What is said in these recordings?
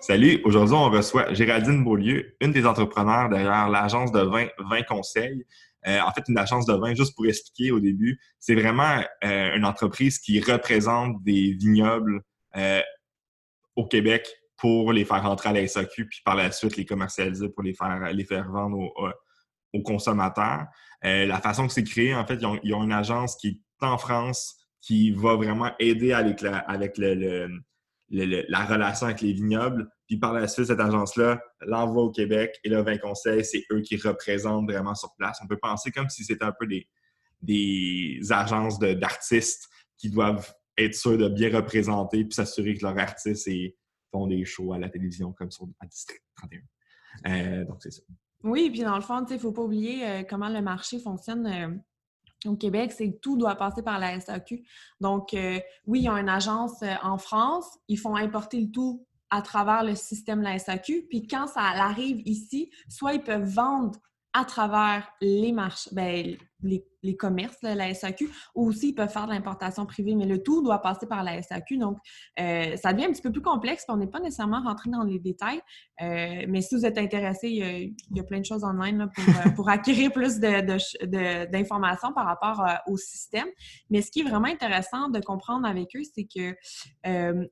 Salut, aujourd'hui on reçoit Géraldine Beaulieu, une des entrepreneurs derrière l'agence de vin 20 Conseils. Euh, en fait, une agence de vin, juste pour expliquer au début, c'est vraiment euh, une entreprise qui représente des vignobles euh, au Québec pour les faire rentrer à la SAQ, puis par la suite les commercialiser pour les faire, les faire vendre aux, consommateurs. la façon que c'est créé, en fait, ils ont, une agence qui est en France qui va vraiment aider avec, la relation avec les vignobles. Puis par la suite, cette agence-là l'envoie au Québec et le vin conseil, c'est eux qui représentent vraiment sur place. On peut penser comme si c'était un peu des, des agences d'artistes qui doivent être sûrs de bien représenter puis s'assurer que leurs artistes font des shows à la télévision comme sur à District 31. Euh, donc, c'est ça. Oui, puis dans le fond, il ne faut pas oublier euh, comment le marché fonctionne. Euh, au Québec, c'est tout doit passer par la SAQ. Donc, euh, oui, il y a une agence euh, en France, ils font importer le tout à travers le système de la SAQ. Puis quand ça arrive ici, soit ils peuvent vendre à travers les marchés, ben, les, commerces, la SAQ, ou aussi ils peuvent faire de l'importation privée, mais le tout doit passer par la SAQ. Donc, euh, ça devient un petit peu plus complexe, on n'est pas nécessairement rentré dans les détails. Euh, mais si vous êtes intéressé, il y, a, plein de choses online pour, euh, pour, acquérir plus d'informations par rapport au système. Mais ce qui est vraiment intéressant de comprendre avec eux, c'est que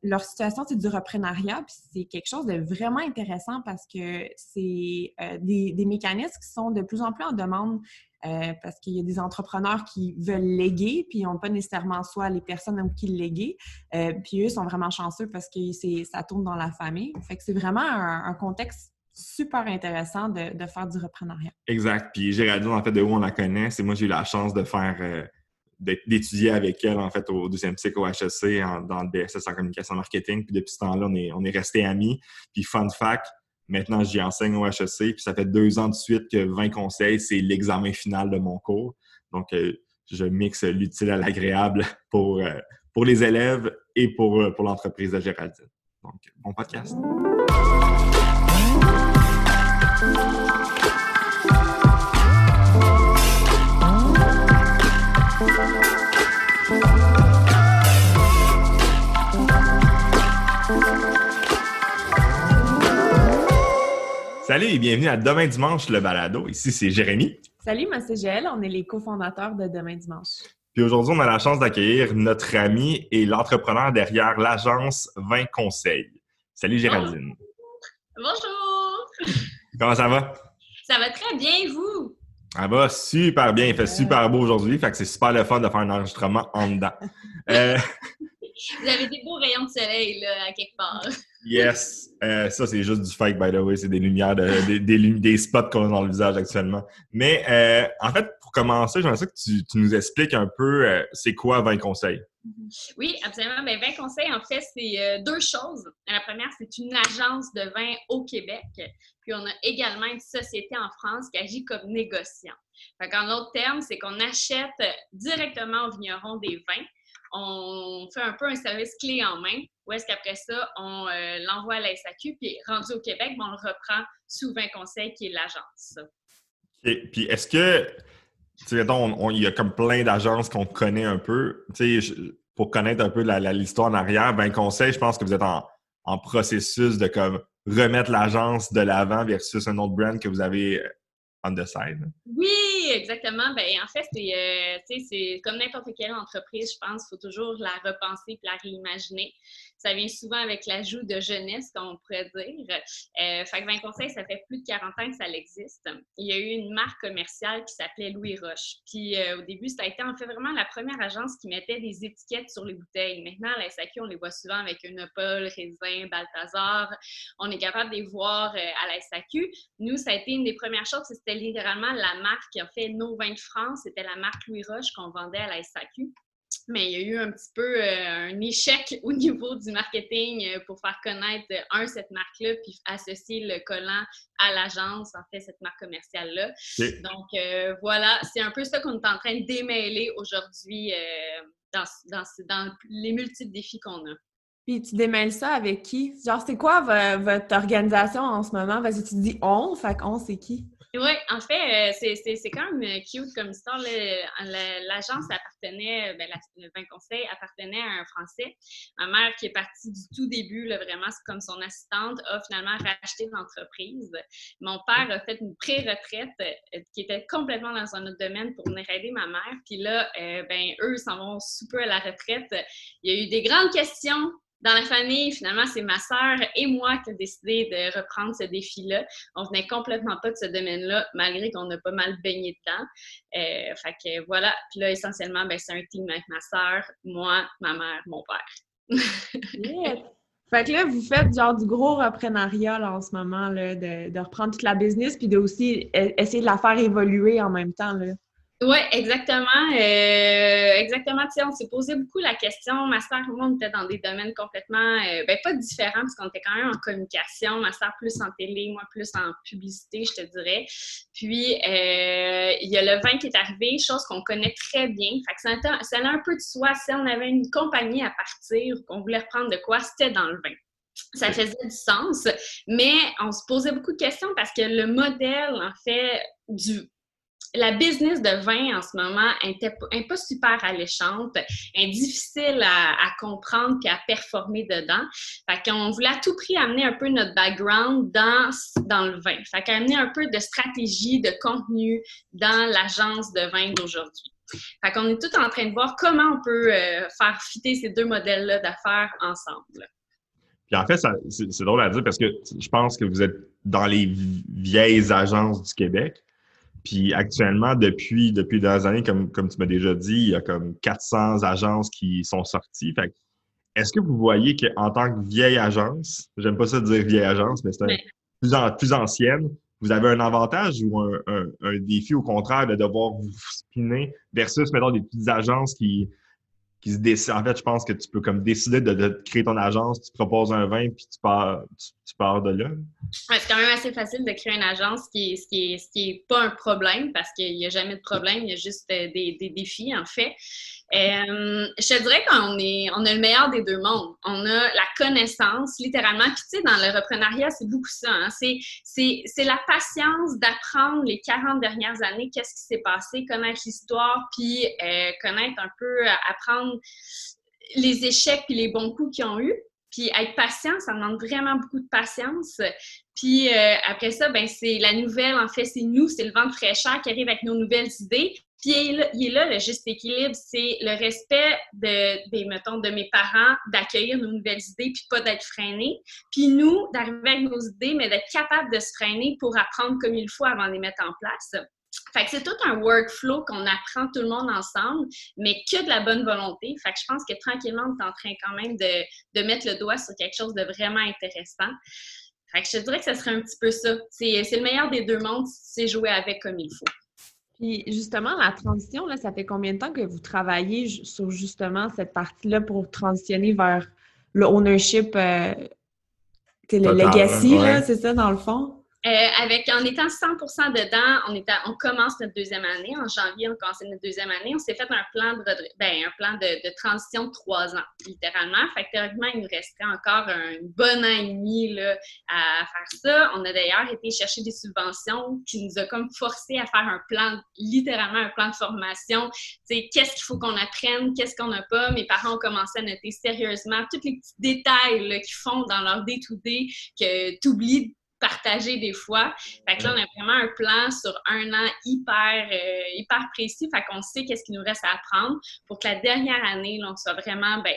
leur situation, c'est du reprenariat, puis c'est quelque chose de vraiment intéressant parce que c'est des mécanismes qui sont de plus en plus en demande euh, parce qu'il y a des entrepreneurs qui veulent léguer, puis ils n'ont pas nécessairement soit les personnes qui léguer. Euh, puis eux sont vraiment chanceux parce que ça tourne dans la famille. Fait que c'est vraiment un, contexte super intéressant de, faire du reprenariat. Exact. Puis Géraldine, en fait, de où on la connaît, c'est moi, j'ai eu la chance de faire... Euh, d'étudier avec elle, en fait, au deuxième cycle au HEC, dans le BSS en communication marketing. Puis depuis ce temps-là, on est, on est restés amis. Puis fun fact, Maintenant, j'y enseigne au HEC, puis ça fait deux ans de suite que 20 conseils, c'est l'examen final de mon cours. Donc, euh, je mixe l'utile à l'agréable pour, euh, pour les élèves et pour, euh, pour l'entreprise de Géraldine. Donc, bon podcast. Salut et bienvenue à Demain Dimanche, le balado. Ici, c'est Jérémy. Salut, moi, c'est Gel. On est les cofondateurs de Demain Dimanche. Puis aujourd'hui, on a la chance d'accueillir notre ami et l'entrepreneur derrière l'agence 20 Conseils. Salut, Géraldine. Bonjour. Comment ça va? Ça va très bien, vous? Ça va super bien. Il fait super beau aujourd'hui. Fait que c'est super le fun de faire un enregistrement en dedans. Euh, vous avez des beaux rayons de soleil, là, à quelque part. Yes. Euh, ça, c'est juste du fake, by the way. C'est des lumières, des, des, spots qu'on a dans le visage actuellement. Mais euh, en fait, pour commencer, j'aimerais ça que tu, nous expliques un peu euh, c'est quoi 20 conseils? Oui, absolument. Bien, 20 conseils, en fait, c'est deux choses. La première, c'est une agence de vin au Québec. Puis on a également une société en France qui agit comme négociant. Fait en d'autres termes, c'est qu'on achète directement aux vignerons des vins on fait un peu un service clé en main, où est-ce qu'après ça, on euh, l'envoie à la SAQ, puis rendu au Québec, on le reprend sous 20 conseils, qui est l'agence. Et puis est-ce que, tu sais, il y a comme plein d'agences qu'on connaît un peu, tu sais, pour connaître un peu l'histoire en arrière, 20 conseils, je pense que vous êtes en, processus de comme remettre l'agence de l'avant versus un autre brand que vous avez euh, on the side. Oui, exactement. Ben, en fait, euh, c'est comme n'importe quelle entreprise, je pense, il faut toujours la repenser et la réimaginer. Ça vient souvent avec l'ajout de jeunesse, comme on pourrait dire. Euh, fait que 20 conseils, ça fait plus de 40 ans que ça existe. Il y a eu une marque commerciale qui s'appelait Louis Roche. Puis euh, au début, ça a été en fait vraiment la première agence qui mettait des étiquettes sur les bouteilles. Maintenant, à la SAQ, on les voit souvent avec une Paul, Raisin, Balthazar. On est capable de les voir à la SAQ. Nous, ça a été une des premières choses, c'était littéralement la marque qui a fait nos vins de France, c'était la marque Louis Roche qu'on vendait à la SAQ. Mais il y a eu un petit peu euh, un échec au niveau du marketing euh, pour faire connaître, euh, un, cette marque-là, puis associer le collant à l'agence, en fait, cette marque commerciale-là. Donc, voilà, c'est un peu ça qu'on est en train de démêler aujourd'hui dans, dans, dans, les multiples défis qu'on a. Puis tu démêles ça avec qui? Genre, c'est quoi votre organisation en ce moment? Que tu dis on, fait qu'on, c'est qui? Oui, en fait, euh, c'est quand même euh, cute comme histoire. L'agence appartenait, ben, le vin conseil appartenait à un Français. Ma mère, qui est partie du tout début, là, vraiment comme son assistante, a finalement racheté l'entreprise. Mon père a fait une pré-retraite euh, qui était complètement dans un autre domaine pour venir aider ma mère. Puis là, ben, eux s'en vont super à la retraite. Il y a eu des grandes questions dans la famille, finalement, c'est ma sœur et moi qui avons décidé de reprendre ce défi-là. On venait complètement pas de ce domaine-là, malgré qu'on a pas mal baigné dedans. Euh, fait que voilà. Puis là, essentiellement, ben, c'est un team avec ma sœur, moi, ma mère, mon père. Fait que là, vous faites genre du gros reprenariat en ce moment, là, de, de, reprendre toute la business puis de aussi e-, essayer de la faire évoluer en même temps. Là. Oui, exactement. Euh, exactement. Tu sais, on s'est posé beaucoup la question. Ma sœur et moi, on était dans des domaines complètement, euh, ben, pas différents, parce qu'on était quand même en communication. Ma sœur plus en télé, moi plus en publicité, je te dirais. Puis, euh, il y a le vin qui est arrivé, chose qu'on connaît très bien. Fait que ça, ça a un peu de soi. Si on avait une compagnie à partir, qu'on voulait reprendre de quoi, c'était dans le vin ça faisait du sens, mais on se posait beaucoup de questions parce que le modèle, en fait, du, la business de vin en ce moment n'est pas super alléchante, est difficile à, comprendre et à performer dedans. Fait qu'on voulait à tout prix amener un peu notre background dans, dans le vin. Fait qu'amener un peu de stratégie, de contenu dans l'agence de vin d'aujourd'hui. Fait qu'on est tout en train de voir comment on peut euh, faire fitter ces deux modèles-là d'affaires ensemble. Puis en fait, c'est drôle à dire parce que je pense que vous êtes dans les vieilles agences du Québec. Puis actuellement, depuis, depuis des années, comme, comme tu m'as déjà dit, il y a comme 400 agences qui sont sorties. Fait est-ce que vous voyez qu'en tant que vieille agence, j'aime pas ça dire vieille agence, mais c'est plus, plus ancienne, vous avez un avantage ou un, un, défi au contraire de devoir vous spinner versus, mettons, des petites agences qui, qui. En fait, je pense que tu peux comme décider de, créer ton agence, tu proposes un vin, puis tu pars, de là. c'est quand même assez facile de créer une agence, ce qui n'est ce qui est, pas un problème parce qu'il n'y a jamais de problème, il y a juste euh, des, des défis, en fait. Euh, je te dirais qu'on est, on a le meilleur des deux mondes. On a la connaissance, littéralement. Puis, tu sais, dans le reprenariat, c'est beaucoup ça. Hein. C'est la patience d'apprendre les 40 dernières années, qu'est-ce qui s'est passé, connaître l'histoire, puis euh, connaître un peu, apprendre les échecs puis les bons coups qu'ils ont eu. Puis être patient, ça demande vraiment beaucoup de patience. Puis euh, après ça, ben c'est la nouvelle, en fait, c'est nous, c'est le vent de fraîcheur qui arrive avec nos nouvelles idées. Puis il est, là, le juste équilibre, c'est le respect de, des, mettons, de mes parents, d'accueillir nos nouvelles idées, puis pas d'être freiné. Puis nous, d'arriver avec nos idées, mais d'être capable de se freiner pour apprendre comme il faut avant de les mettre en place. Fait que c'est tout un workflow qu'on apprend tout le monde ensemble, mais que de la bonne volonté. Fait que je pense que tranquillement, on est en train quand même de, de mettre le doigt sur quelque chose de vraiment intéressant. Fait que je te dirais que ce serait un petit peu ça. C'est le meilleur des deux mondes c'est jouer avec comme il faut. Puis justement, la transition, là, ça fait combien de temps que vous travaillez sur justement cette partie-là pour transitionner vers le ownership, euh, le legacy, c'est ça, dans le fond? Euh, avec, en étant 100% dedans, on, est on commence notre deuxième année. En janvier, on commence notre deuxième année. On s'est fait un plan de, ben, un plan de, transition de trois ans, littéralement. Fait que théoriquement, il nous resterait encore un bon an et demi là, à faire ça. On a d'ailleurs été chercher des subventions qui nous a comme forcé à faire un plan, littéralement un plan de formation. qu'est-ce qu'il faut qu'on apprenne, qu'est-ce qu'on n'a pas? Mes parents ont commencé à noter sérieusement tous les petits détails qu'ils font dans leur day-to-day que tu oublies partager des fois. Fait que là, on a vraiment un plan sur un an hyper, euh, hyper précis. Fait qu'on sait qu'est-ce qu'il nous reste à apprendre pour que la dernière année, là, on soit vraiment ben,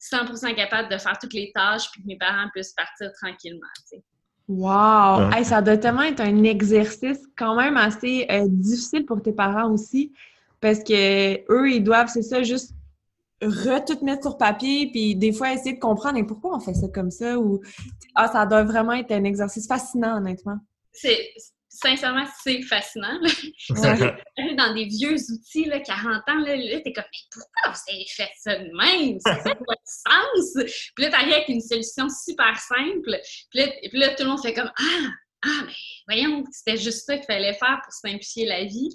100% capable de faire toutes les tâches puis que mes parents puissent partir tranquillement. Wow! ça doit tellement être un exercice quand même assez euh, difficile pour tes parents aussi parce que eux, ils doivent, c'est ça, juste re tout mettre sur papier, puis des fois essayer de comprendre et pourquoi on fait ça comme ça, ou ah, ça doit vraiment être un exercice fascinant, honnêtement. C'est sincèrement, c'est fascinant. dans des vieux outils, là, 40 ans, là, là t'es comme, mais pourquoi vous avez fait ça de même? Ça fait pas de sens? Puis là, t'arrives avec une solution super simple. Puis là, puis là, tout le monde fait comme, ah, Ah, mais voyons, c'était juste ça qu'il fallait faire pour simplifier la vie.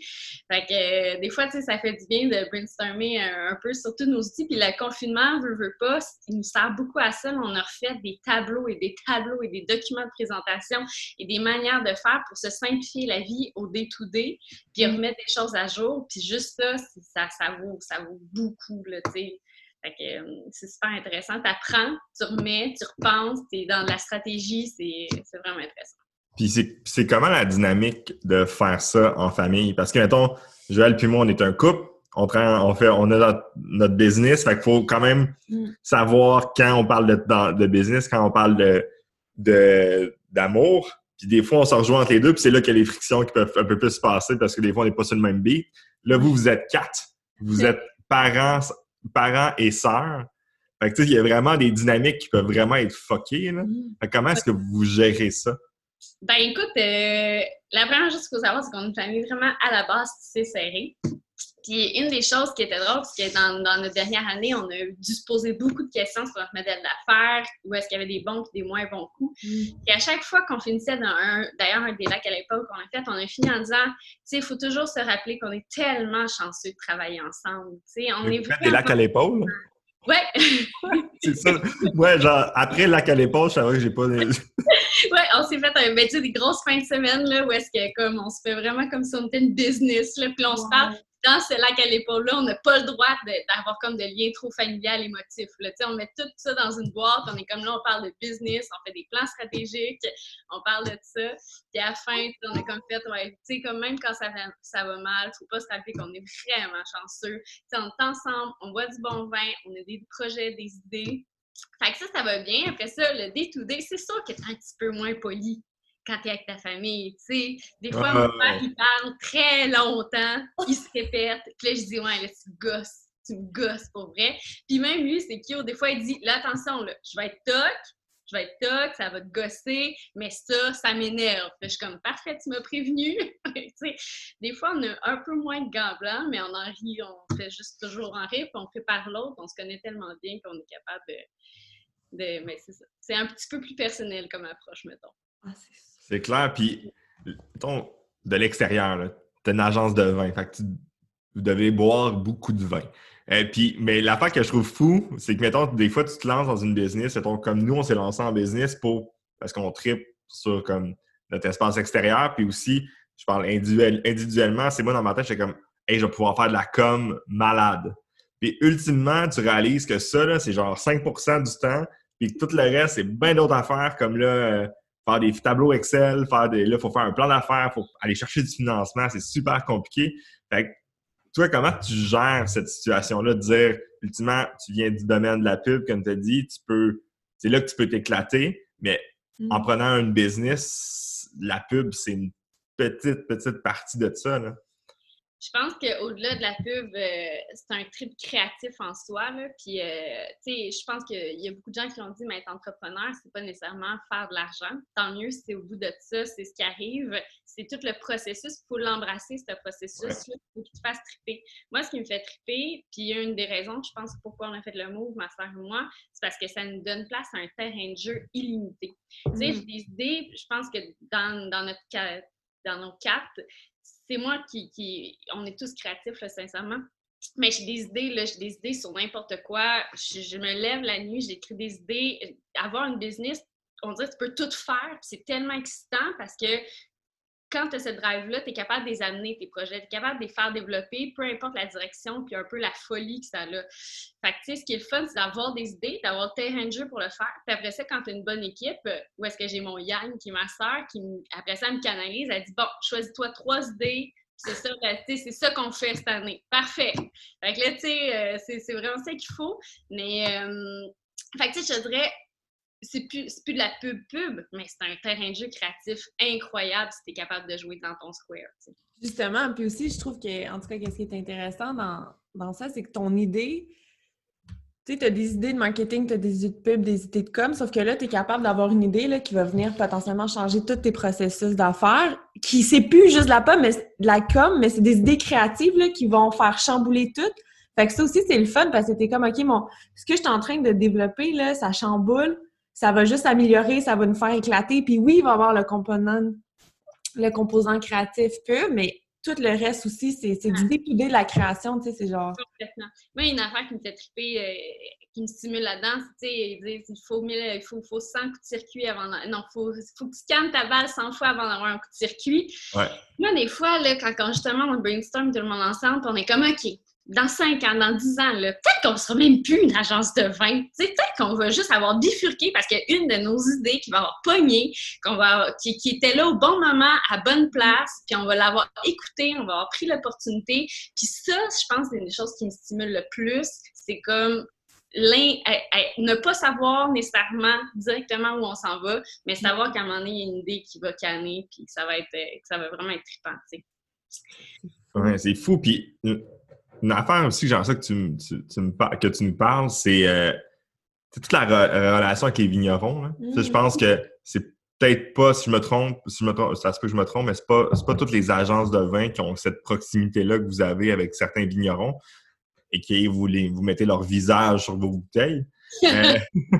Fait que euh, des fois, tu sais, ça fait du bien de brainstormer un, peu sur tous nos outils. Puis le confinement, veut, veut pas, il nous sert beaucoup à ça. On a refait des tableaux et des tableaux et des documents de présentation et des manières de faire pour se simplifier la vie au day-to-day, puis mm. remettre des choses à jour. Puis juste ça, ça, ça, vaut, ça vaut beaucoup, là, tu sais. Euh, c'est super intéressant. Tu apprends, tu remets, tu repenses, tu es dans la stratégie, c'est vraiment intéressant. Puis c'est comment la dynamique de faire ça en famille? Parce que, mettons, Joël puis moi, on est un couple, on prend, on fait, on a notre, business, fait qu'il faut quand même mm. savoir quand on parle de, de, business, quand on parle de d'amour. Puis des fois, on se rejoint entre les deux, puis c'est là qu'il y a les frictions qui peuvent un peu plus se passer parce que des fois, on n'est pas sur le même beat. Là, vous, vous êtes quatre. Vous êtes parents parents et sœurs. Fait que, il y a vraiment des dynamiques qui peuvent vraiment être fuckées. Là. Mm. comment est-ce que vous gérez ça? Ben, écoute, euh, la première chose qu'il faut savoir, c'est qu'on est une famille vraiment à la base tissée serrée. Puis une des choses qui était drôle, c'est que dans, dans, notre dernière année, on a dû se poser beaucoup de questions sur notre modèle d'affaires, où est-ce qu'il y avait des bons et des moins bons coups. Et mm. à chaque fois qu'on finissait dans un, d'ailleurs, un des lacs à l'époque qu'on a fait, on a fini en disant, tu sais, il faut toujours se rappeler qu'on est tellement chanceux de travailler ensemble. Tu sais, on est des lacs à l'épaule? Ouais. c'est ça. Ouais, genre, après lac à l'épaule, je savais que j'ai pas. ouais, on s'est fait un, ben, des grosses fins de semaine, là, où est-ce que, comme, on se fait vraiment comme si on était une business, là, puis on se parle dans ce lac à l'épaule-là, on n'a pas le droit d'avoir comme de liens trop familial émotifs. Là. On met tout ça dans une boîte, on est comme là, on parle de business, on fait des plans stratégiques, on parle de ça. Puis à la fin, on a comme fait, ouais, tu sais, comme même quand ça, ça va mal, faut pas se rappeler qu'on est vraiment chanceux. On est ensemble, on boit du bon vin, on a des projets, des idées. Fait que ça, ça va bien. Après ça, le day-to-day, c'est sûr que c'est un petit peu moins poli quand tu es avec ta famille. Tu sais, des fois, mon père, il parle très longtemps, il se répète. Puis là, je dis, ouais, là, tu gosses, tu me gosses pour vrai. Puis même lui, c'est cute. Des fois, il dit, là, attention, là, je vais être toc, je vais être toc, ça va te gosser, mais ça, ça m'énerve. Je suis comme, parfait, tu m'as prévenu. des fois, on a un peu moins de gants blancs, mais on en rit, on fait juste toujours en rire, puis on prépare l'autre, on se connaît tellement bien qu'on est capable de. de mais c'est ça. C'est un petit peu plus personnel comme approche, mettons. Ah, c'est c'est clair. Puis, mettons, de l'extérieur, tu une agence de vin. Fait que vous devez boire beaucoup de vin. Euh, puis, mais l'affaire que je trouve fou, c'est que, mettons, des fois, tu te lances dans une business, mettons, comme nous, on s'est lancé en business pour, parce qu'on tripe sur comme notre espace extérieur, puis aussi, je parle individuellement, c'est moi dans ma tête, j'étais comme, hey, je vais pouvoir faire de la com malade. Puis, ultimement, tu réalises que ça, c'est genre 5% du temps, puis tout le reste, c'est bien d'autres affaires, comme là, euh, faire des tableaux Excel, faire des. Là, il faut faire un plan d'affaires, il faut aller chercher du financement, c'est super compliqué. Fait que, toi, comment tu gères cette situation-là de dire, ultimement, tu viens du domaine de la pub, comme tu as dit, tu peux. C'est là que tu peux t'éclater, mais en mm. prenant une business, la pub, c'est une petite, petite partie de ça. Là je pense qu'au-delà de la pub, euh, c'est un trip créatif en soi. Là. Puis, euh, tu sais, je pense qu'il y a beaucoup de gens qui l'ont dit, mais être entrepreneur, c'est pas nécessairement faire de l'argent. Tant mieux c'est au bout de ça, c'est ce qui arrive. C'est tout le processus. Il faut l'embrasser, ce processus-là. Il faut qu'il te fasse triper. Moi, ce qui me fait triper, puis une des raisons, je pense, pourquoi on a fait le move, ma soeur et moi, c'est parce que ça nous donne place à un terrain de jeu illimité. Tu sais, mm. des idées, je pense que dans, dans notre dans nos quatre, c'est moi qui, On est tous créatifs, là, sincèrement. Mais j'ai des idées, là, j'ai des idées sur n'importe quoi. Je, me lève la nuit, j'écris des idées. Avoir une business, on dirait que tu peux tout faire. C'est tellement excitant parce que quand tu as cette drive-là, tu es capable de les amener, tes projets, tu es capable de les faire développer, peu importe la direction, puis un peu la folie que ça a. Fait que, ce qui est le fun, c'est d'avoir des idées, d'avoir le terrain de jeu pour le faire. Puis après ça, quand tu as une bonne équipe, où est-ce que j'ai mon Yann, qui est ma soeur, qui, après ça, me canalise, elle dit Bon, choisis-toi trois idées, c'est ça, ben, c'est ça qu'on fait cette année. Parfait. Fait que là, tu sais, euh, c'est vraiment ça qu'il faut. Mais, euh, fait que, tu sais, je dirais, c'est plus, plus de la pub pub, mais c'est un terrain de jeu créatif incroyable si tu es capable de jouer dans ton square. Justement, puis aussi, je trouve que, en tout cas, ce qui est intéressant dans, dans ça, c'est que ton idée, tu sais, tu as des idées de marketing, tu as des idées de pub, des idées de com, sauf que là, tu es capable d'avoir une idée là, qui va venir potentiellement changer tous tes processus d'affaires, qui c'est plus juste de la pub, mais de la com, mais c'est des idées créatives là, qui vont faire chambouler tout. Fait que ça aussi, c'est le fun parce que t'es comme, OK, mon, ce que je suis en train de développer, là, ça chamboule ça va juste améliorer, ça va nous faire éclater. Puis oui, il va y avoir le component, le composant créatif que, mais tout le reste aussi, c'est du découdé de la création, tu sais, c'est genre... Complètement. Moi, il y a une affaire qui me fait triper, euh, qui me stimule là-dedans, tu sais, ils disent il faut, il faut, faut 100 coups de circuit avant... Non, il faut, faut que tu calmes ta balle 100 fois avant d'avoir un coup de circuit. Ouais. Moi, des fois, là, quand, quand justement on brainstorm tout le monde ensemble, on est comme, OK, dans 5 ans, dans 10 ans, peut-être qu'on ne sera même plus une agence de vin. Peut-être qu'on va juste avoir bifurqué parce qu'il y a une de nos idées qui va avoir pogné, qu'on va qui, qui, était là au bon moment, à bonne place, puis on va l'avoir écouté, on va avoir pris l'opportunité. Puis ça, je pense, c'est une des choses qui me stimule le plus. C'est comme ne pas savoir nécessairement directement où on s'en va, mais savoir qu'à un moment donné, il y a une idée qui va canner, puis que ça va, être, que ça va vraiment être trippant. Ouais, c'est fou. Puis une affaire aussi, genre ça que tu, tu, me, que tu nous parles, c'est euh, toute la relation avec les vignerons. Je pense que c'est peut-être pas, si je me trompe, si je me trompe, ça se peut que je me trompe, mais c'est pas, pas toutes les agences de vin qui ont cette proximité-là que vous avez avec certains vignerons et qui vous, les, vous mettez leur visage sur vos bouteilles. euh,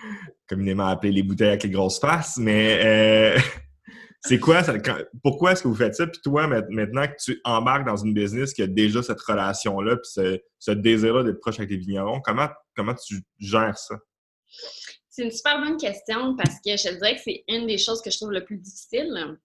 communément appelé les bouteilles avec les grosses faces, mais euh, c'est quoi ça, pourquoi est-ce que vous faites ça? Puis toi, maintenant que tu embarques dans une business qui a déjà cette relation-là, puis ce, désir-là d'être proche avec les vignerons, comment, tu gères ça? C'est une super bonne question parce que je dirais que c'est une des choses que je trouve le plus difficile.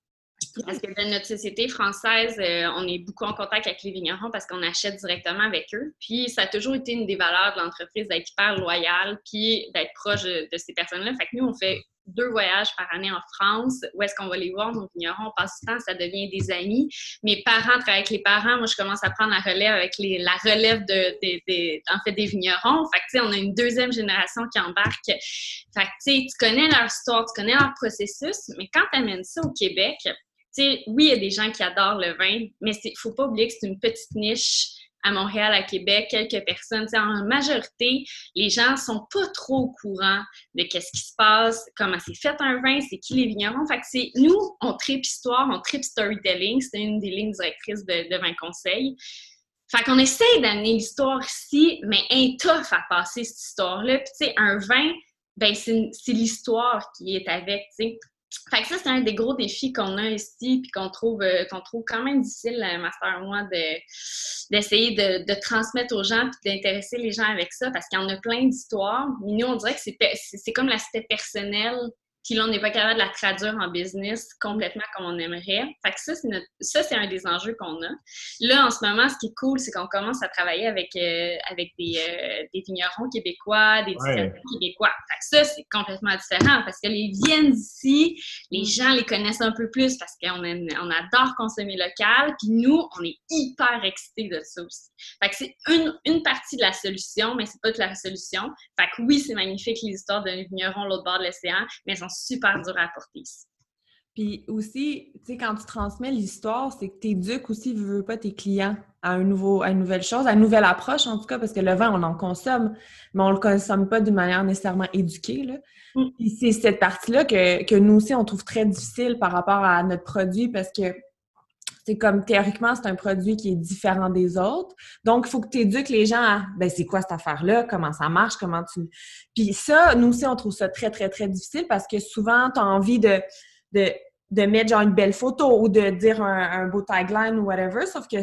Parce que dans notre société française, euh, on est beaucoup en contact avec les vignerons parce qu'on achète directement avec eux. Puis ça a toujours été une des valeurs de l'entreprise d'être hyper loyal puis d'être proche de, de ces personnes-là. Fait que nous, on fait deux voyages par année en France. Où est-ce qu'on va les voir, nos vignerons? On passe du temps, ça devient des amis. Mes parents travaillent avec les parents. Moi, je commence à prendre la relève avec les, la relève de, en fait, des vignerons. Fait on a une deuxième génération qui embarque. Fait que, tu connais leur histoire, tu connais leur processus, mais quand tu amènes ça au Québec, oui, il y a des gens qui adorent le vin, mais il faut pas oublier que c'est une petite niche à Montréal, à Québec, quelques personnes. en majorité, les gens sont pas trop au courant de qu'est-ce qui se passe, comment c'est fait un vin, c'est qui les vignerons. Fait c'est nous, on tripe histoire, on tripe storytelling. C'est une des lignes directrices de, de Vin Conseil. Fait qu'on essaie d'amener l'histoire ici, mais un tough à passer cette histoire-là. Puis, tu sais, un vin, ben c'est l'histoire qui est avec. Fait que ça, c'est un des gros défis qu'on a ici, puis qu'on trouve, euh, qu'on trouve quand même difficile, euh, Master moi, d'essayer de, de, transmettre aux gens, puis d'intéresser les gens avec ça, parce qu'il y en a plein d'histoires. Mais nous, on dirait que c'est comme l'aspect personnel puis là, on n'est pas capable de la traduire en business complètement comme on aimerait. Fait que ça, c'est notre... ça, c'est un des enjeux qu'on a. Là, en ce moment, ce qui est cool, c'est qu'on commence à travailler avec, euh, avec des, euh, des, vignerons québécois, des ouais. québécois. Fait que ça, c'est complètement différent parce que les viennent d'ici, les mm. gens les connaissent un peu plus parce qu'on on adore consommer local. Puis nous, on est hyper excités de ça aussi. Fait que c'est une, une partie de la solution, mais c'est pas toute la solution. Fait que oui, c'est magnifique les histoires d'un vigneron l'autre bord de l'océan, mais elles sont super dur à apporter ici. Puis aussi, tu sais, quand tu transmets l'histoire, c'est que tu éduques aussi, ne veux pas, tes clients à, un nouveau, à une nouvelle chose, à une nouvelle approche, en tout cas, parce que le vin, on en consomme, mais on le consomme pas d'une manière nécessairement éduquée. Là. Mm. c'est cette partie-là que, que, nous aussi, on trouve très difficile par rapport à notre produit, parce que c'est comme théoriquement, c'est un produit qui est différent des autres. Donc, il faut que tu éduques les gens à ben c'est quoi cette affaire-là, comment ça marche, comment tu. Puis ça, nous aussi, on trouve ça très, très, très difficile parce que souvent, tu as envie de, de, de, mettre genre une belle photo ou de dire un, beau tagline ou whatever, sauf que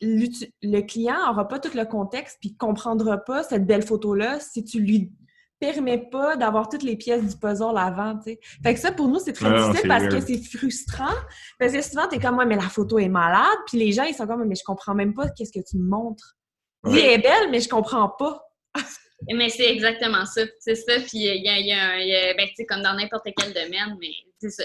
le client n'aura pas tout le contexte puis comprendra pas cette belle photo-là si tu lui permet pas d'avoir toutes les pièces du puzzle avant, tu sais. Fait que ça, pour nous, c'est très difficile parce que c'est frustrant. Parce que souvent, t'es comme, moi, mais la photo est malade. Puis les gens, ils sont comme, mais je comprends même pas qu'est-ce que tu me montres. Oui, elle est belle, mais je comprends pas. mais c'est exactement ça. C'est ça. Puis il y a, y a, ben, tu sais, comme dans n'importe quel domaine, mais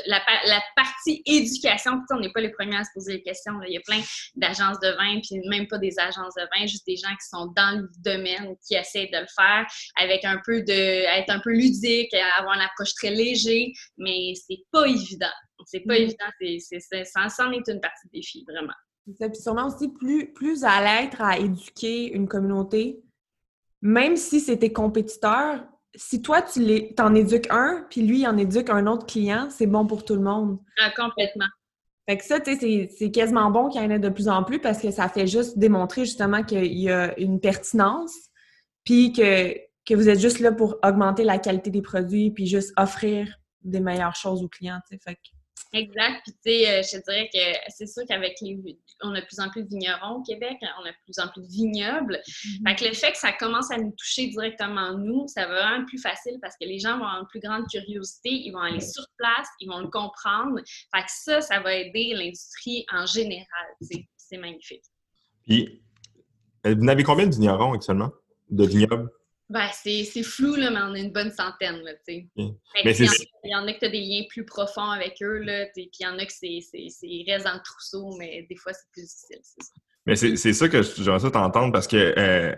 la, la, partie éducation, on n'est pas les premiers à se poser des questions. Il y a plein d'agences de vin, puis même pas des agences de vin, juste des gens qui sont dans le domaine, qui essaient de le faire avec un peu de, être un peu ludique, avoir une approche très léger, mais c'est pas évident. C'est pas mm. évident. C'est, ça, ça en est une partie du défi, vraiment. Ça, puis sûrement aussi plus, plus à l'être à éduquer une communauté, même si c'est tes compétiteurs, si toi, tu en éduques un, puis lui, il en éduque un autre client, c'est bon pour tout le monde. Ah, complètement. Fait que ça, tu sais, c'est quasiment bon qu'il y en ait de plus en plus parce que ça fait juste démontrer justement qu'il y a une pertinence, puis que que vous êtes juste là pour augmenter la qualité des produits puis juste offrir des meilleures choses aux clients, tu sais. Fait Exact. Puis, tu sais, euh, je te dirais que c'est sûr qu'avec les. On a de plus en plus de vignerons au Québec, on a de plus en plus de vignobles. Mm-hmm. Fait que le fait que ça commence à nous toucher directement, nous, ça va vraiment plus facile parce que les gens vont avoir une plus grande curiosité, ils vont aller sur place, ils vont le comprendre. Fait que ça, ça va aider l'industrie en général. C'est magnifique. Puis, euh, vous avez combien de vignerons actuellement? De vignobles? Ben, c'est flou, là, mais on a une bonne centaine, là, sais. il, y en a que tu as des liens plus profonds avec eux, là, puis il y en a que c'est restent dans le trousseau, mais des fois, c'est plus difficile, c'est ça. Mais c'est ça que j'aimerais ça t'entendre parce que euh,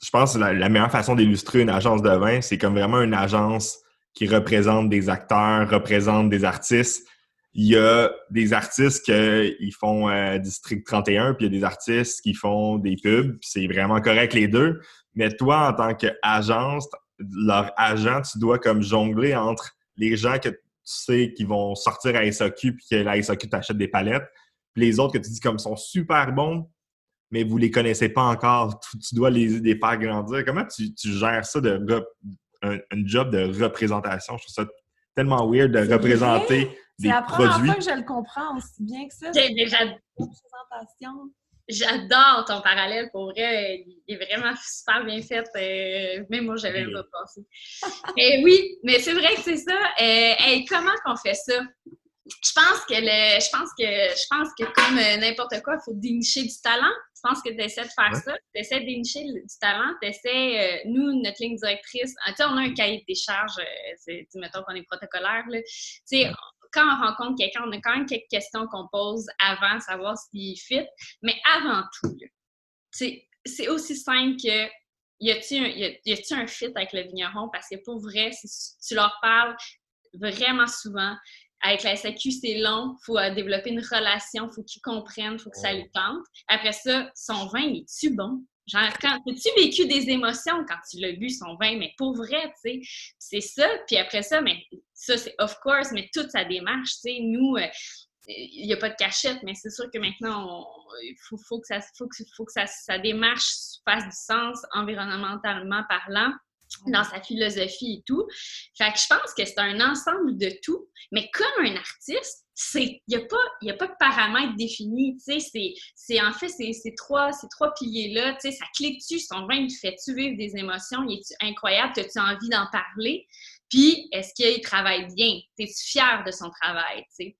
je pense que la, meilleure façon d'illustrer une agence de vin, c'est comme vraiment une agence qui représente des acteurs, représente des artistes. Il y a des artistes qui font euh, District 31, puis il y a des artistes qui font des pubs. C'est vraiment correct les deux. Mais toi, en tant qu'agence, leur agent, tu dois comme jongler entre les gens que tu sais qui vont sortir à SAQ puis que la SAQ t'achète des palettes, puis les autres que tu dis comme sont super bons, mais vous les connaissez pas encore. Tu, dois les, les, faire grandir. Comment tu, gères ça de un, job de représentation? Je trouve ça tellement weird de représenter des produits. C'est la première fois que je le comprends aussi bien que ça. J'adore ton parallèle, pour vrai. Il est vraiment super bien fait. Euh, même moi, j'avais pas pensé. Et oui, mais c'est vrai que c'est ça. Euh, comment qu'on fait ça? Je pense que le, je pense que je pense que comme euh, n'importe quoi, il faut dénicher du talent. Je pense que tu essaies de faire ça. Tu essaies de dénicher du talent. Tu essaies, nous, notre ligne directrice, tu sais, on a un cahier de charges, mettons qu'on est protocolaire, là. Tu sais, quand on rencontre quelqu'un, on a quand même quelques questions qu'on pose avant, savoir s'il fit. Mais avant tout, c'est aussi simple que y a-t-il un, fit avec le vigneron? Parce que pour vrai, si tu leur parles vraiment souvent, avec la SAQ, c'est long, il faut euh, développer une relation, il faut qu'ils comprennent, il faut que ça les tente. Après ça, son vin, il est-tu bon? Genre, quand as-tu vécu des émotions quand tu l'as bu, son vin? Mais pour vrai, tu sais, c'est ça. Puis après ça, mais ça, c'est of course, mais toute sa démarche, tu sais, nous, euh, il n'y a pas de cachette, mais c'est sûr que maintenant, il faut, faut, que, ça, faut que, faut que ça, sa démarche fasse du sens environnementalement parlant dans sa philosophie et tout. Fait que je pense que c'est un ensemble de tout, mais comme un artiste, il n'y a, pas, a pas de paramètres définis, c'est en fait ces trois, trois piliers-là, ça clique dessus, son vin, il fait-tu vivre des émotions, il est-tu incroyable, as-tu envie d'en parler, puis est-ce qu'il travaille bien, es-tu fier de son travail, tu sais?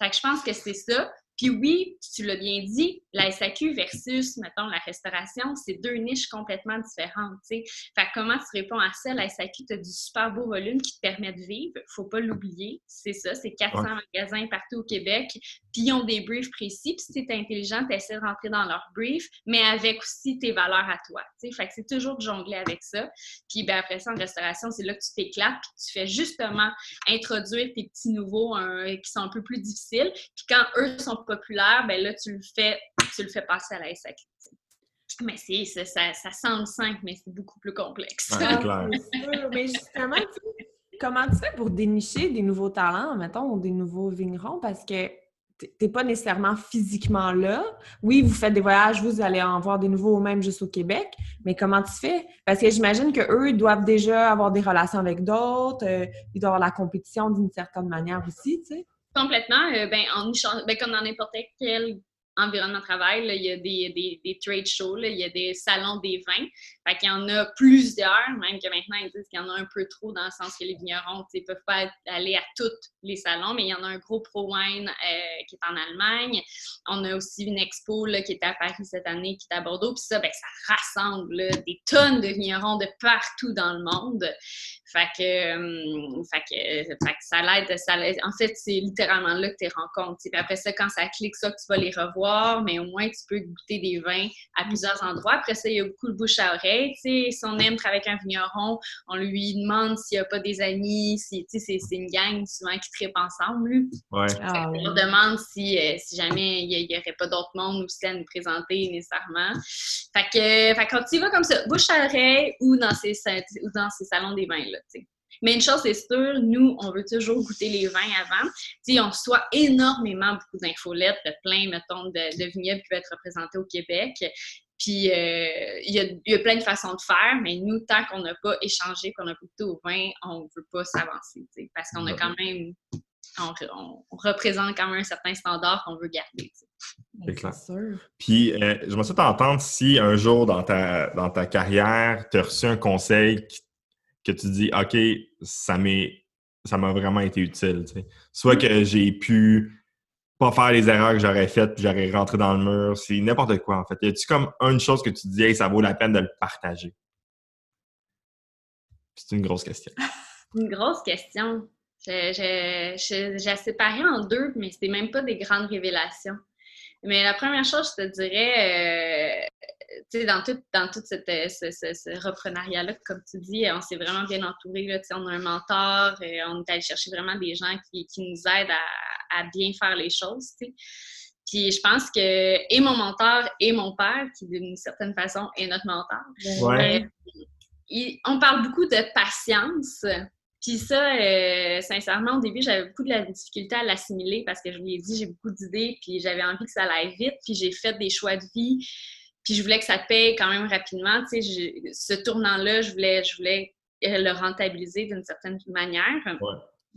Fait que je pense que c'est ça. Puis oui, tu l'as bien dit, la SAQ versus, mettons, la restauration, c'est deux niches complètement différentes, tu sais. Fait comment tu réponds à ça? La SAQ, tu as du super beau volume qui te permet de vivre, faut pas l'oublier. C'est ça, c'est 400 magasins partout au Québec, puis ils ont des briefs précis, puis si tu es intelligent, tu essaies de rentrer dans leurs briefs, mais avec aussi tes valeurs à toi, tu sais. Fait que c'est toujours de jongler avec ça. Puis ben, après ça, en restauration, c'est là que tu t'éclates, puis tu fais justement introduire tes petits nouveaux qui sont un peu plus difficiles, puis quand eux sont populaire, ben là, tu le fais, tu le fais passer à la SAQ. Mais c'est, ça, ça semble simple, mais c'est beaucoup plus complexe. Ah, mais justement, comment tu fais pour dénicher des nouveaux talents, mettons, ou des nouveaux vignerons? Parce que t'es pas nécessairement physiquement là. Oui, vous faites des voyages, vous allez en voir des nouveaux même juste au Québec, mais comment tu fais? Parce que j'imagine qu'eux doivent déjà avoir des relations avec d'autres, euh, ils doivent avoir la compétition d'une certaine manière aussi, tu sais. Complètement. Euh, ben, en, ben, comme dans n'importe quel environnement de travail, il y a des, des, trade shows, il y a des salons des vins. Fait qu'il y en a plusieurs, même que maintenant ils disent qu'il y en a un peu trop dans le sens que les vignerons ne peuvent pas aller à tous les salons, mais il y en a un gros Pro Wine euh, qui est en Allemagne. On a aussi une expo là, qui est à Paris cette année, qui est à Bordeaux. Puis ça, ben, ça rassemble des tonnes de vignerons de partout dans le monde. Fait que, euh, fait que, fait que ça l'aide. En fait, c'est littéralement là que tu rencontres. Puis après ça, quand ça clique, ça, tu vas les revoir, mais au moins tu peux goûter des vins à plusieurs endroits. Après ça, il y a beaucoup de bouche à oreille si on aime travailler avec un vigneron, on lui demande s'il n'y a pas des amis, si, c'est une gang souvent qui tripe ensemble. Ouais. Ah on leur demande si, euh, si jamais il n'y aurait pas d'autres mondes aussi à nous présenter nécessairement. Fait que, fait quand tu vas comme ça, bouche à oreille ou dans ces, ou dans ces salons des vins, Mais une chose est sûre, nous, on veut toujours goûter les vins avant. sais, on reçoit énormément beaucoup d'infolettes, plein, mettons, de, de vignobles qui vont être représentés au Québec. Puis euh, il y, a, plein de façons de faire, mais nous, tant qu'on n'a pas échangé, qu'on a goûté au vin, on ne veut pas s'avancer, parce qu'on a quand même, on, représente quand même un certain standard qu'on veut garder. C'est clair. Puis, euh, je me souhaite t'entendre si un jour dans ta, dans ta carrière, tu as reçu un conseil que tu dis, OK, ça ça m'a vraiment été utile. Soit que j'ai pu pas faire les erreurs que j'aurais faites puis j'aurais rentré dans le mur. C'est n'importe quoi, en fait. Y a-tu comme une chose que tu dis, hey, ça vaut la peine de le partager? C'est une grosse question. une grosse question. J'ai séparé en deux, mais c'était même pas des grandes révélations. Mais la première chose, je te dirais, euh, dans tout, dans tout cette, euh, ce, reprenariat-là, comme tu dis, on s'est vraiment bien entouré. Là, on a un mentor, et euh, on est allé chercher vraiment des gens qui, qui nous aident à, à, bien faire les choses. sais. Puis je pense que et mon mentor et mon père, qui d'une certaine façon est notre mentor, ouais. on parle beaucoup de patience. Puis ça, euh, sincèrement, au début, j'avais beaucoup de la difficulté à l'assimiler parce que je lui ai dit, j'ai beaucoup d'idées, puis j'avais envie que ça aille vite, puis j'ai fait des choix de vie, puis je voulais que ça paye quand même rapidement. Tu sais, ce tournant-là, je voulais, je voulais euh, le rentabiliser d'une certaine manière.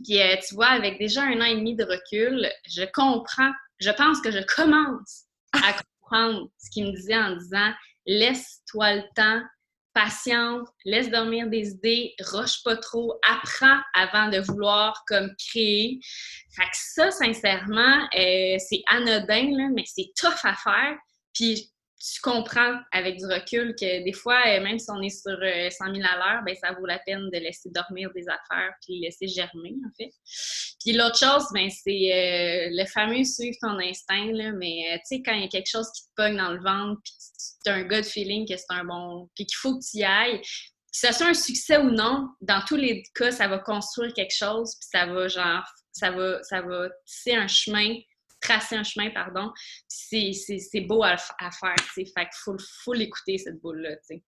Puis euh, tu vois, avec déjà un an et demi de recul, je comprends, je pense que je commence à comprendre ce qu'il me disait en disant, laisse-toi le temps patiente, laisse dormir des idées, roche pas trop, apprends avant de vouloir comme créer. Fait que ça, sincèrement, euh, c'est anodin, là, mais c'est tough à faire. Puis tu comprends avec du recul que des fois, euh, même si on est sur 100 euh, 000 à l'heure, ben, ça vaut la peine de laisser dormir des affaires puis laisser germer, en fait. Puis l'autre chose, ben, c'est le fameux suivre ton instinct, là, mais tu sais, quand il y a quelque chose qui te pogne dans le ventre puis tu as un gut feeling que c'est un bon... puis qu'il faut que tu y ailles, que ce soit un succès ou non, dans tous les cas, ça va construire quelque chose puis ça va, genre, ça va, ça va tisser un chemin tracer un chemin, pardon. C'est beau à, faire, tu sais. Fait qu'il faut, l'écouter, cette boule-là, tu sais.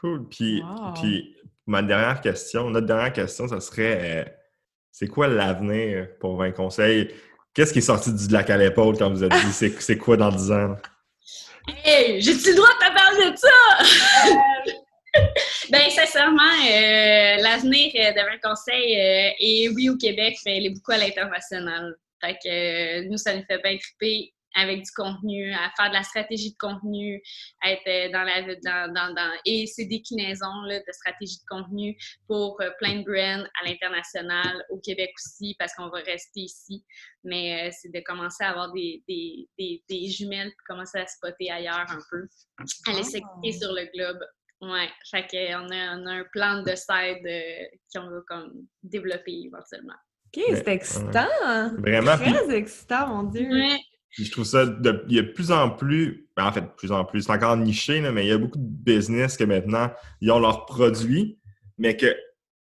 Cool. Puis, puis, ma dernière question, notre dernière question, ça serait euh, c'est quoi l'avenir pour 20 conseils? Qu'est-ce qui est sorti du lac à l'épaule quand vous avez dit c'est quoi dans 10 ans? Hey, j'ai-tu le droit de te parler de ça? Euh. ben, sincèrement, euh, l'avenir de 20 conseils est oui au Québec, mais il est beaucoup à l'international. Fait que euh, nous, ça nous fait bien triper avec du contenu, à faire de la stratégie de contenu, à être euh, dans la dans, dans, dans et ces déclinaisons là, de stratégie de contenu pour euh, plein de brands à l'international, au Québec aussi, parce qu'on va rester ici. Mais c'est de commencer à avoir des, des, des, jumelles, puis commencer à spotter ailleurs un peu, aller s'écouter sur le globe. Ouais, fait qu'on a, on a un plan de side qu'on va comme développer éventuellement. OK, c'est excitant! Vraiment. Très excitant, mon Dieu! je trouve ça, de, il y a de plus en plus, ben, en fait, de plus en plus, c'est encore niché, mais il y a beaucoup de business que maintenant, ils ont leurs produits, mais que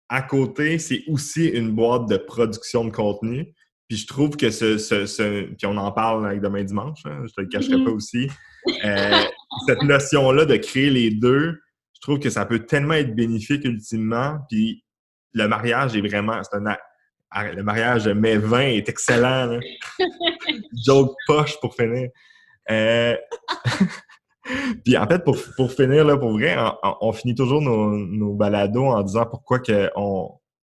à côté, c'est aussi une boîte de production de contenu. Puis je trouve que ce, ce, puis on en parle avec demain dimanche, hein, je te le cacherai mm-hmm. pas aussi. Euh, cette notion-là de créer les deux, je trouve que ça peut tellement être bénéfique ultimement. Puis le mariage est vraiment, c'est un, le mariage de mai 20 est excellent. Joke poche pour finir. Euh, puis en fait, pour, pour finir, là, pour vrai, on, finit toujours nos, nos, balados en disant pourquoi que on,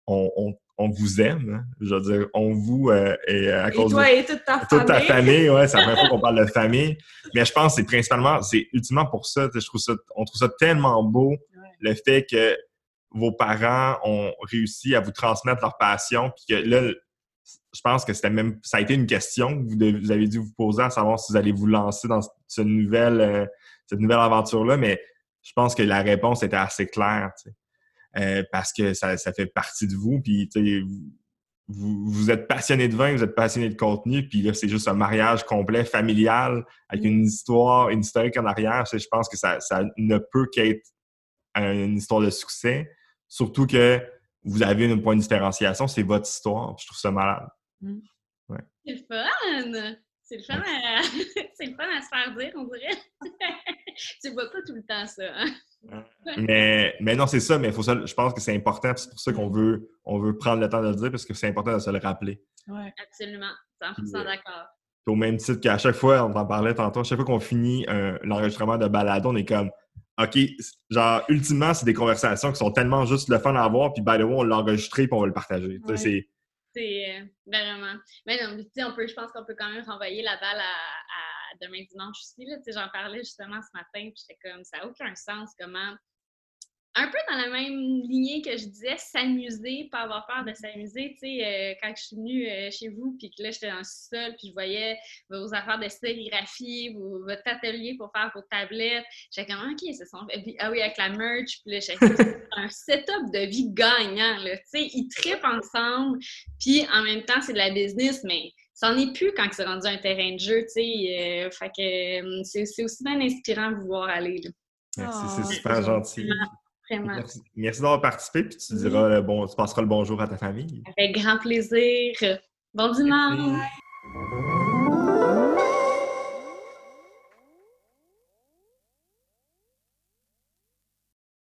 on, on, vous aime. Hein. Je veux dire, on vous euh, et à cause toi et toute ta famille. Toute ta famille, ouais, c'est la première fois qu'on parle de famille. Mais je pense que c'est principalement, c'est ultimement pour ça. Je trouve ça, on trouve ça tellement beau, le fait que vos parents ont réussi à vous transmettre leur passion, puis que là, je pense que c'était même ça a été une question que vous, avez dû vous poser à savoir si vous allez vous lancer dans cette nouvelle, euh, cette nouvelle aventure-là, mais je pense que la réponse était assez claire, euh, parce que ça, fait partie de vous, puis vous, vous, êtes passionné de vin, vous êtes passionné de contenu, puis là, c'est juste un mariage complet, familial, avec mm. une histoire, une historique en arrière. Je pense que ça, ça ne peut qu'être une histoire de succès. Surtout que vous avez un point de différenciation, c'est votre histoire. Je trouve ça malade. Mm. C'est le fun! C'est le fun à... c'est le fun à se faire dire, on dirait. tu vois pas tout le temps ça. Hein? mais, mais non, c'est ça, mais faut ça, je pense que c'est important, c'est pour ça qu'on veut, on veut prendre le temps de le dire, parce que c'est important de se le rappeler. Oui, absolument. 100% d'accord. au même titre qu'à chaque fois, on en parlait tantôt, à chaque fois qu'on finit l'enregistrement de balado, on est comme OK, genre, ultimement, c'est des conversations qui sont tellement juste le fun à avoir, puis by the way, on l'a enregistré, puis on va le partager. C'est c'est euh, vraiment. Mais non, on peut, je pense qu'on peut quand même renvoyer la balle à, demain dimanche aussi. J'en parlais justement ce matin, puis j'étais comme ça n'a aucun sens comment un peu dans la même lignée que je disais, s'amuser, pas avoir peur de s'amuser. Tu sais, euh, quand je suis venue euh, chez vous, puis que là, j'étais dans le sol, puis je voyais vos affaires de sérigraphie, votre atelier pour faire vos tablettes, j'étais comme, OK, c'est son... Ah oui, avec la merch, puis là, j'ai un setup de vie gagnant, là. Tu sais, ils trippent ensemble, puis en même temps, c'est de la business, mais ça n'en est plus quand c'est rendu un terrain de jeu, tu sais. Euh, fait que c'est aussi bien inspirant de vous voir aller, Merci, c'est oh, super gentil. Vraiment. Merci, d'avoir participé, puis tu diras bon, tu passeras le bonjour à ta famille. Avec grand plaisir. Bon dimanche!